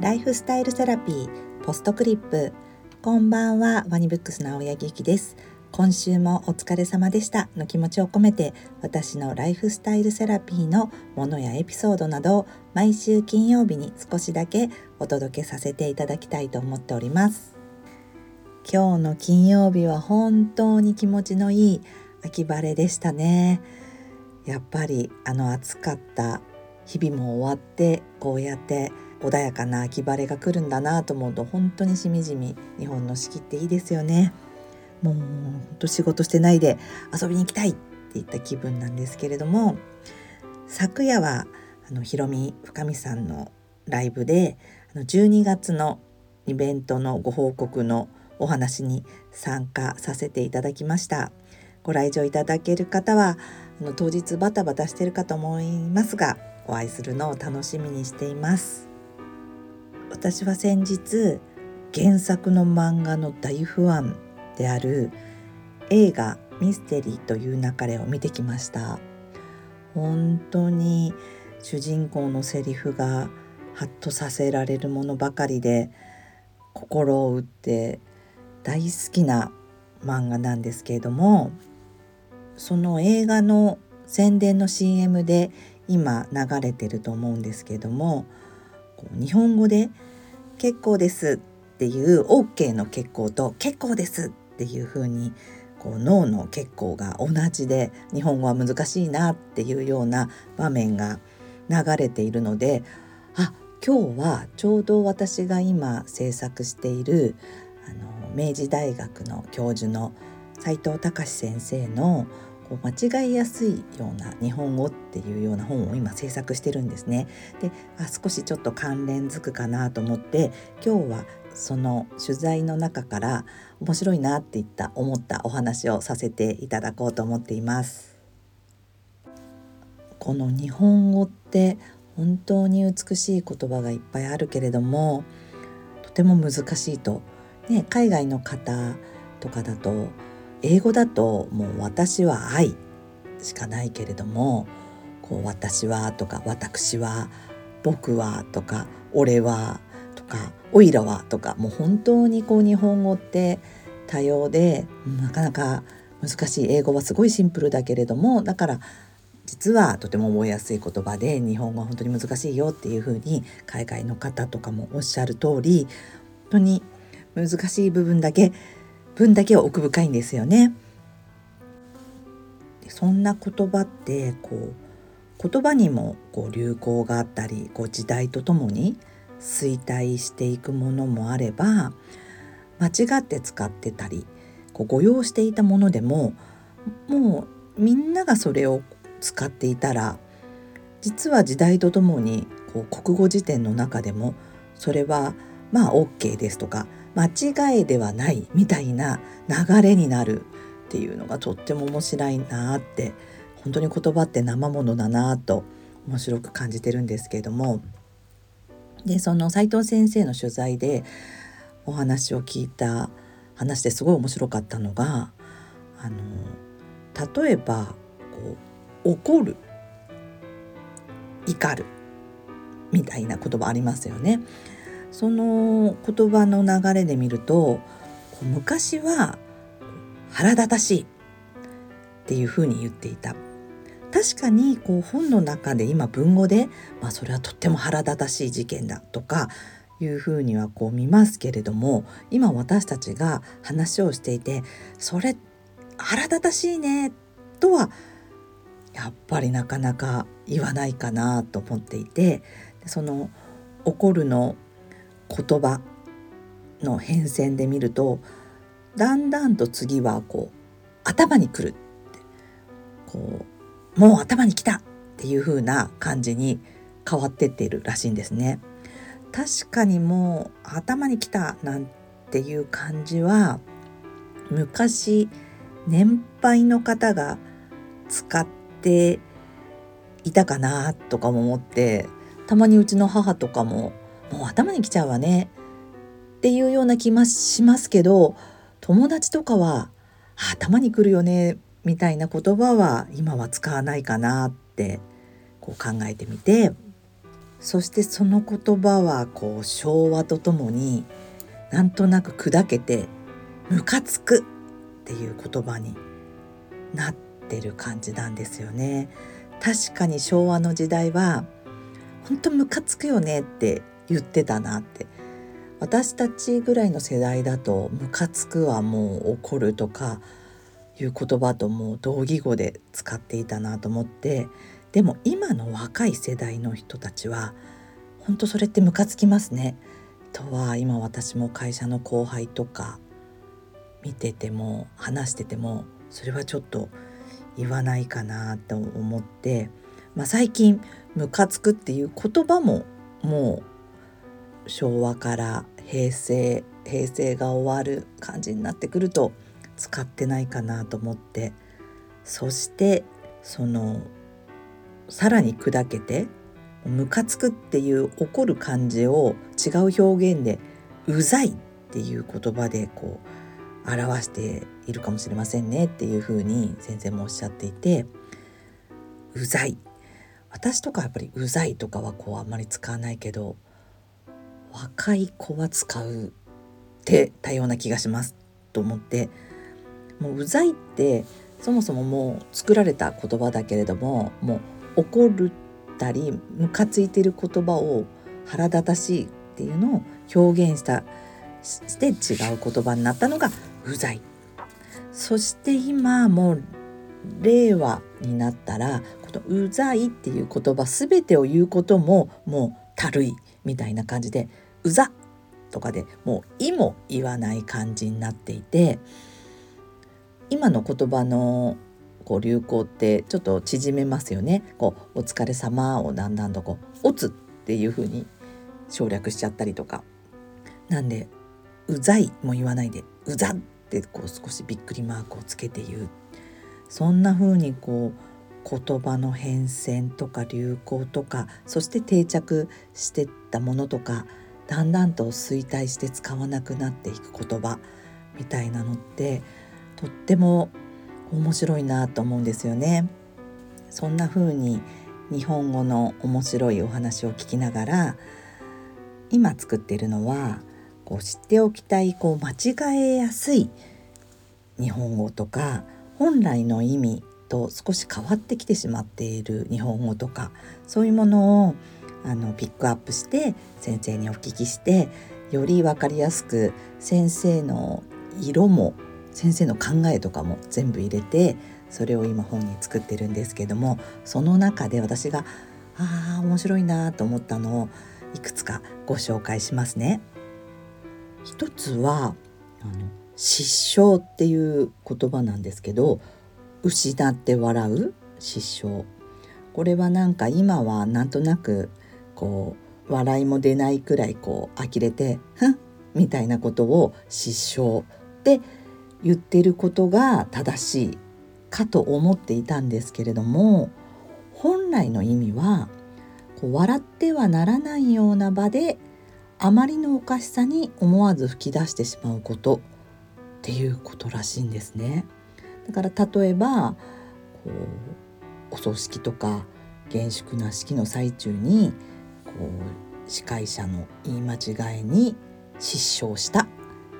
ライフスタイルセラピーポストクリップ。こんばんはワニブックスの青柳ゆきです。今週もお疲れ様でした。の気持ちを込めて私のライフスタイルセラピーのものやエピソードなどを毎週金曜日に少しだけお届けさせていただきたいと思っております。今日の金曜日は本当に気持ちのいい秋晴れでしたね。やっぱりあの暑かった日々も終わってこうやって穏やかな秋晴れが来るんだなと思うと本当にしみじみ日本の四季っていいですよね。もう本当仕事してないで遊びに行きたいっていった気分なんですけれども昨夜はあのひろみ深見さんのライブであの12月のイベントのご報告のお話に参加させていただきました。ご来場いただける方はあの当日バタバタしてるかと思いますがお会いするのを楽しみにしています。私は先日原作の漫画の大ファンである映画ミステリーという流れを見てきました。本当に主人公のセリフがハッとさせられるものばかりで心を打って大好きな漫画なんですけれどもその映画の宣伝の CM で今流れてると思うんですけれども日本語で「結構です」っていう OK の結構と「結構です」っていう風にこう脳の結構が同じで日本語は難しいなっていうような場面が流れているのであ今日はちょうど私が今制作しているあの明治大学の教授の斉藤隆先生のこう間違いやすいような日本語っていうような本を今制作してるんですね。であ少しちょっと関連づくかなと思って今日はその取材の中から面白いなっていった思ったお話をさせていただこうと思っています。この日本語って本当に美しい言葉がいっぱいあるけれどもとても難しいとね、海外の方とかだと英語だともう私は愛しかないけれどもこう私はとか私は僕はとか俺はとかおいらはとかもう本当にこう日本語って多様でなかなか難しい。英語はすごいシンプルだけれどもだから実はとても覚えやすい言葉で日本語は本当に難しいよっていうふうに海外の方とかもおっしゃる通り本当に難しい部分だけ分だけは奥深いんですよね。そんな言葉ってこう言葉にもこう流行があったりこう時代とともに衰退していくものもあれば間違って使ってたりこう誤用していたものでももうみんながそれを使っていたら実は時代とともにこう国語辞典の中でもそれはまあ OK ですとか間違いではないみたいな流れになるっていうのがとっても面白いなって本当に言葉って生ものだなと面白く感じてるんですけれどもでその斉藤先生の取材でお話を聞いた話ですごい面白かったのがあの例えばこう怒る怒るみたいな言葉ありますよね。その言葉の流れで見ると昔は腹立たしいっていうふうに言っていた。確かにこう本の中で今文語で、まあ、それはとっても腹立たしい事件だとかいうふうにはこう見ますけれども今私たちが話をしていてそれ腹立たしいねとはやっぱりなかなか言わないかなと思っていてその怒るの言葉の変遷で見るとだんだんと次はこう頭にくるってこうもう頭に来たっていう風な感じに変わってっているらしいんですね。確かにもう頭に来たなんていう感じは昔年配の方が使っていたかなとかも思ってたまにうちの母とかももう頭にきちゃうわねっていうような気もしますけど友達とかは頭にくるよねみたいな言葉は今は使わないかなってこう考えてみてそしてその言葉はこう昭和とともになんとなく砕けてムカつくっていう言葉になってる感じなんですよね。確かに昭和の時代は本当ムカつくよねって言ってたなって私たちぐらいの世代だとムカつくはもう怒るとかいう言葉ともう同義語で使っていたなと思ってでも今の若い世代の人たちは本当それってムカつきますね。とは今私も会社の後輩とか見てても話しててもそれはちょっと言わないかなと思って、まあ、最近「ムカつく」っていう言葉ももう昭和から平成平成が終わる感じになってくると使ってないかなと思ってそしてそのさらに砕けてムカつくっていう怒る感じを違う表現でうざいっていう言葉でこう表しているかもしれませんねっていうふうに先生もおっしゃっていてうざい。私とかやっぱりうざいとかはこうあんまり使わないけど若い子は使うって多様な気がしますと思ってもううざいってそもそももう作られた言葉だけれどももう怒るったりムカついてる言葉を腹立たしいっていうのを表現したして違う言葉になったのがうざい。そして今もう令和になったらこのうざいっていう言葉全てを言うことももうたるいみたいな感じでうざとかでもう「い」も言わない感じになっていて今の言葉のこう流行ってちょっと縮めますよね。こうお疲れ様をだんだんとこう「おつ」っていう風に省略しちゃったりとかなんで「うざい」も言わないで「うざ」ってこう少しびっくりマークをつけて言うそんな風にこう言葉の変遷とか流行とかそして定着してったものとかだんだんと衰退して使わなくなっていく言葉みたいなのってとっても面白いなと思うんですよね。そんな風に日本語の面白いお話を聞きながら今作っているのはこう知っておきたいこう間違えやすい日本語とか本来の意味と少し変わってきてしまっている日本語とかそういうものをあのピックアップして先生にお聞きしてより分かりやすく先生の色も先生の考えとかも全部入れてそれを今本に作ってるんですけどもその中で私がああ面白いなと思ったのをいくつかご紹介しますね。一つはあの失笑っていう言葉なんですけど失って笑う失笑これはなんか今はなんとなくこう笑いも出ないくらいこう呆れて「ふん」みたいなことを失笑って言ってることが正しいかと思っていたんですけれども本来の意味はこう笑ってはならないような場であまりのおかしさに思わず吹き出してしまうことっていうことらしいんですね。だから例えばこうお葬式とか厳粛な式の最中に司会者の言い間違いに失笑した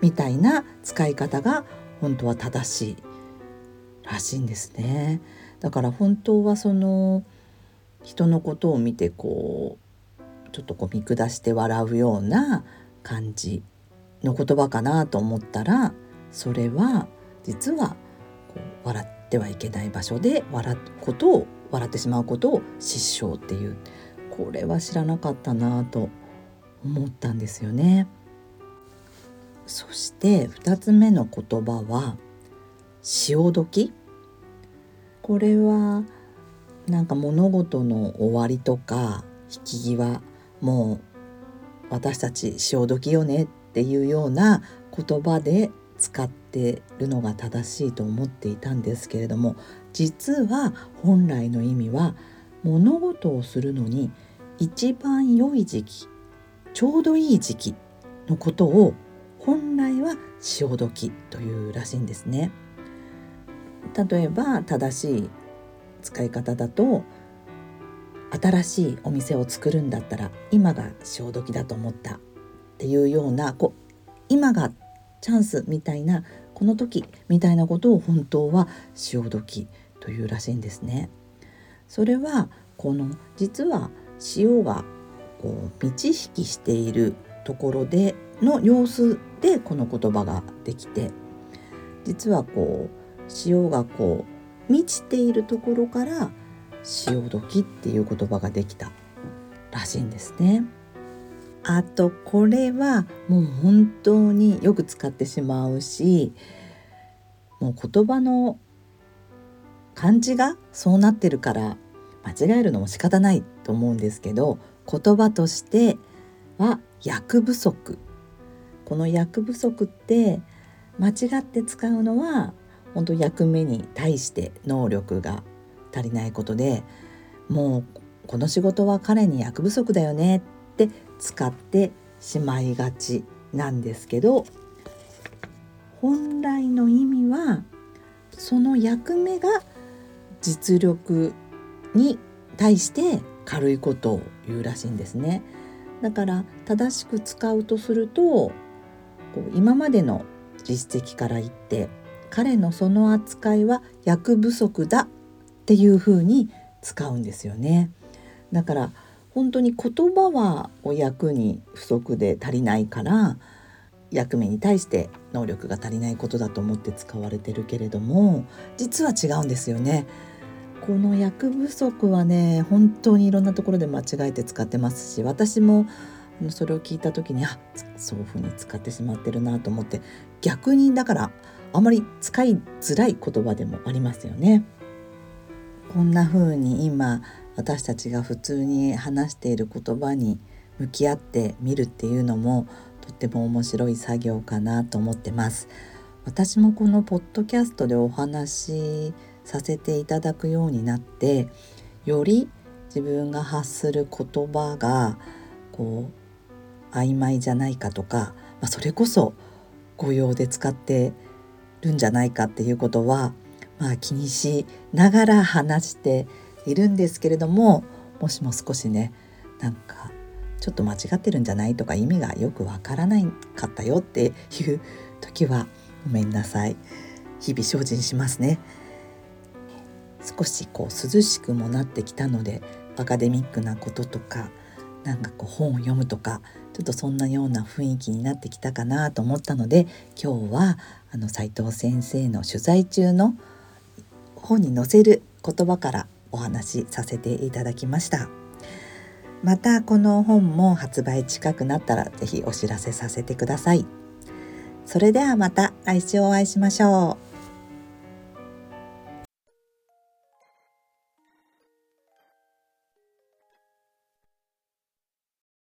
みたいな使い方が本当は正しいらしいんですね。だから本当はその人のことを見てこうちょっとこう見下して笑うような感じの言葉かなと思ったらそれは実はこう笑ってはいけない場所で笑うことを笑ってしまうことを失笑っていうこれは知らなかったなと思ったんですよね。そして2つ目の言葉は潮時これはなんか物事の終わりとか引き際もう私たち潮時よねっていうような言葉で使ってるのが正しいと思っていたんですけれども実は本来の意味は物事をするのに一番良い時期ちょうどいい時期のことを本来は潮時というらしいんですね。例えば正しい使い方だと新しいお店を作るんだったら今が潮時だと思ったっていうようなこう今がチャンスみたいなこの時みたいなことを本当は潮時というらしいんですね。それはこの実は潮がこう満ち引きしているところでの様子でこの言葉ができて実はこう潮がこう満ちているところから潮時っていう言葉ができたらしいんですね。あとこれはもう本当によく使ってしまうしもう言葉の漢字がそうなってるから間違えるのも仕方ないと思うんですけど言葉としては役不足。この役不足って間違って使うのは本当役目に対して能力が足りないことでもうこの仕事は彼に役不足だよねって使ってしまいがちなんですけど本来の意味はその役目が実力に対して軽いことを言うらしいんですね。だから正しく使うとすると今までの実績から言って彼のその扱いは役不足だっていうふうに使うんですよね。だから本当に言葉はお役に不足で足りないから役目に対して能力が足りないことだと思って使われてるけれども実は違うんですよね。この役不足はね本当にいろんなところで間違えて使ってますし私もそれを聞いた時にあそういうふうに使ってしまってるなと思って逆にだからあまり使いづらい言葉でもありますよね。こんな風に今私たちが普通に話している言葉に向き合ってみるっていうのもとっても面白い作業かなと思ってます。私もこのポッドキャストでお話させていただくようになってより自分が発する言葉がこう曖昧じゃないかとか、まあ、それこそ語用で使ってるんじゃないかっていうことは、まあ、気にしながら話しているんですけれどももしも少しねなんかちょっと間違ってるんじゃないとか意味がよくわからないかったよっていう時はごめんなさい。日々精進しますね。少しこう涼しくもなってきたのでアカデミックなこととかなんかこう本を読むとかちょっとそんなような雰囲気になってきたかなと思ったので今日はあの斉藤先生の取材中の本に載せる言葉からお話しさせていただきました。またこの本も発売近くなったら是非お知らせさせてください。それではまた来週お会いしましょう。